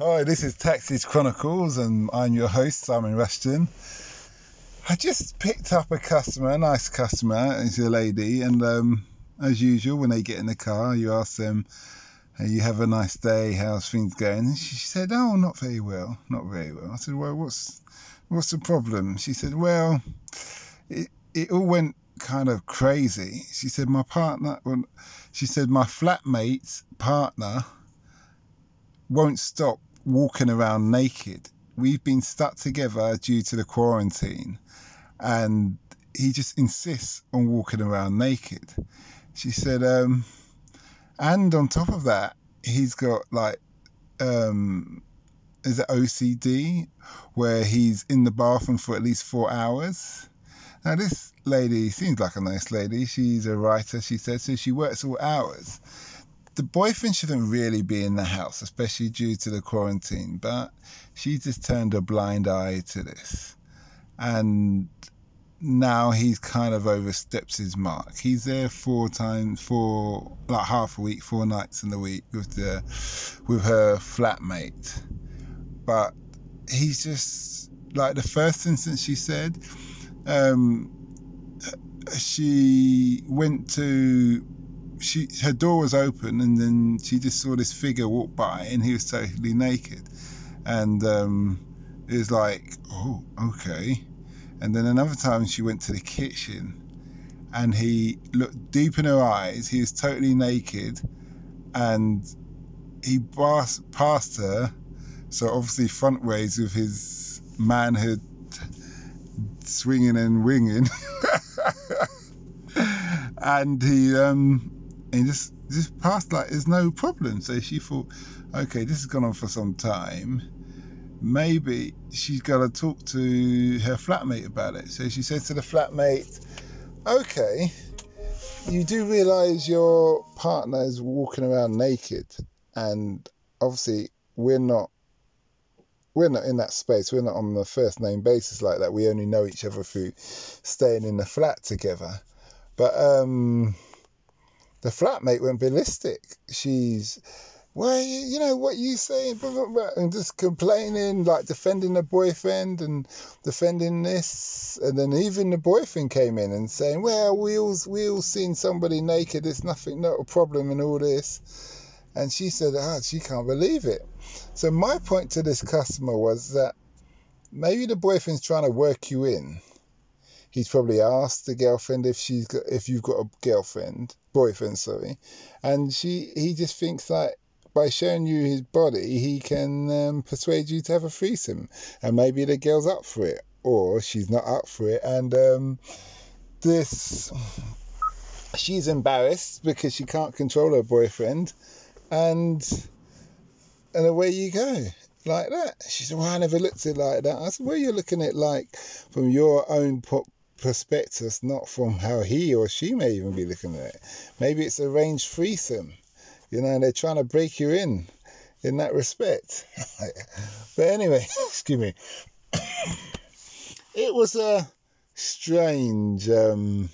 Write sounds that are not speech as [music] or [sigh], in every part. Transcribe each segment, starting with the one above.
Hi, this is Taxis Chronicles, and I'm your host, Simon Rushton. I just picked up a customer, a nice customer, it's a lady, and um, as usual, when they get in the car, you ask them, hey, "You have a nice day? How's things going?" And she said, "Oh, not very well, not very well." I said, "Well, what's what's the problem?" She said, "Well, it it all went kind of crazy." She said, "My partner," well, she said, "My flatmate's partner." won't stop walking around naked. We've been stuck together due to the quarantine, and he just insists on walking around naked. She said, um, and on top of that, he's got like, um, is it OCD, where he's in the bathroom for at least four hours. Now, this lady seems like a nice lady. She's a writer, she said, so she works all hours the boyfriend shouldn't really be in the house, especially due to the quarantine, but she just turned a blind eye to this. And now he's kind of oversteps his mark. He's there four times, four like half a week, four nights in the week with the with her flatmate. But he's just like the first instance she said, um, she went to she her door was open and then she just saw this figure walk by and he was totally naked. And um, it was like oh okay. And then another time she went to the kitchen and he looked deep in her eyes he was totally naked and he passed past her. So obviously front ways with his manhood swinging and winging. [laughs] And he um and just just passed like there's no problem. So she thought, okay, this has gone on for some time. Maybe she's got to talk to her flatmate about it. So she said to the flatmate, okay, you do realise your partner is walking around naked, and obviously we're not. We're not in that space. We're not on the first name basis like that. We only know each other through staying in the flat together. But um, the flatmate went ballistic. She's, well, you know what you saying, and just complaining, like defending the boyfriend and defending this, and then even the boyfriend came in and saying, well, we all we all seen somebody naked. It's nothing, not a problem, and all this. And she said, ah, she can't believe it. So my point to this customer was that maybe the boyfriend's trying to work you in he's probably asked the girlfriend if she's got if you've got a girlfriend boyfriend sorry and she he just thinks that by showing you his body he can um, persuade you to have a threesome and maybe the girl's up for it or she's not up for it and um, this she's embarrassed because she can't control her boyfriend and and away you go like that. She said, Well, I never looked at it like that. I said, Well, you're looking at it like from your own prospectus, not from how he or she may even be looking at it. Maybe it's arranged threesome, you know, and they're trying to break you in in that respect. [laughs] but anyway, [laughs] excuse me. [coughs] it was a strange, um,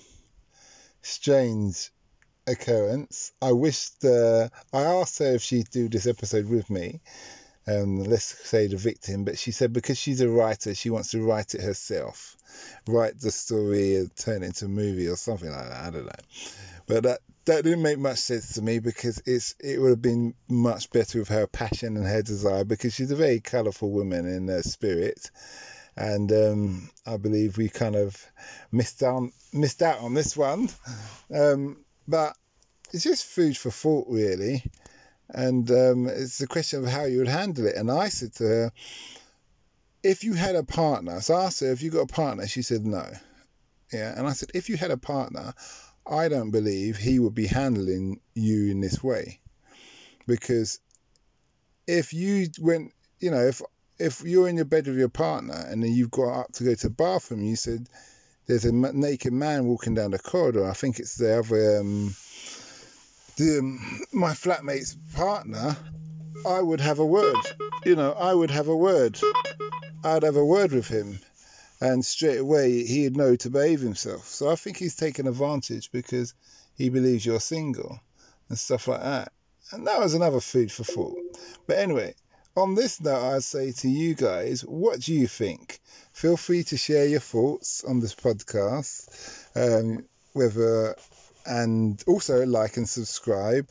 strange occurrence. I wished uh, I asked her if she'd do this episode with me, um, let's say the victim, but she said because she's a writer, she wants to write it herself, write the story and turn it into a movie or something like that. I don't know, but that that didn't make much sense to me because it's it would have been much better with her passion and her desire because she's a very colourful woman in her spirit, and um, I believe we kind of missed out missed out on this one, um, but it's just food for thought really and um, it's a question of how you would handle it. And I said to her, if you had a partner, so I asked her, if you got a partner, she said no. Yeah, and I said, if you had a partner, I don't believe he would be handling you in this way, because if you went, you know, if if you're in your bed with your partner and then you've got up to go to the bathroom, you said there's a naked man walking down the corridor. I think it's the other. Um, the, um, my flatmate's partner, I would have a word. You know, I would have a word. I'd have a word with him, and straight away he'd know to behave himself. So I think he's taken advantage because he believes you're single and stuff like that. And that was another food for thought. But anyway, on this note, I'd say to you guys, what do you think? Feel free to share your thoughts on this podcast, um, whether and also like and subscribe.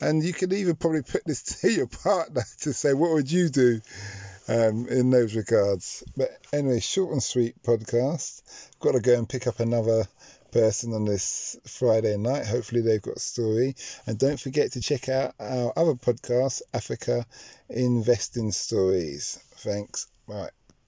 And you can even probably put this [laughs] to your partner to say, what would you do um, in those regards? But anyway, short and sweet podcast. Got to go and pick up another person on this Friday night. Hopefully, they've got a story. And don't forget to check out our other podcast, Africa Investing Stories. Thanks. Bye.